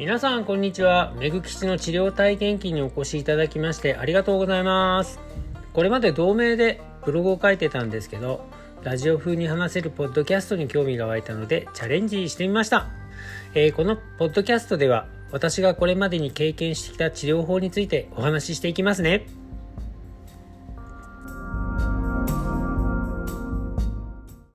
皆さんこんにちは。めぐきの治療体験記にお越しいただきましてありがとうございます。これまで同名でブログを書いてたんですけどラジオ風に話せるポッドキャストに興味が湧いたのでチャレンジしてみました、えー、このポッドキャストでは私がこれまでに経験してきた治療法についてお話ししていきますね。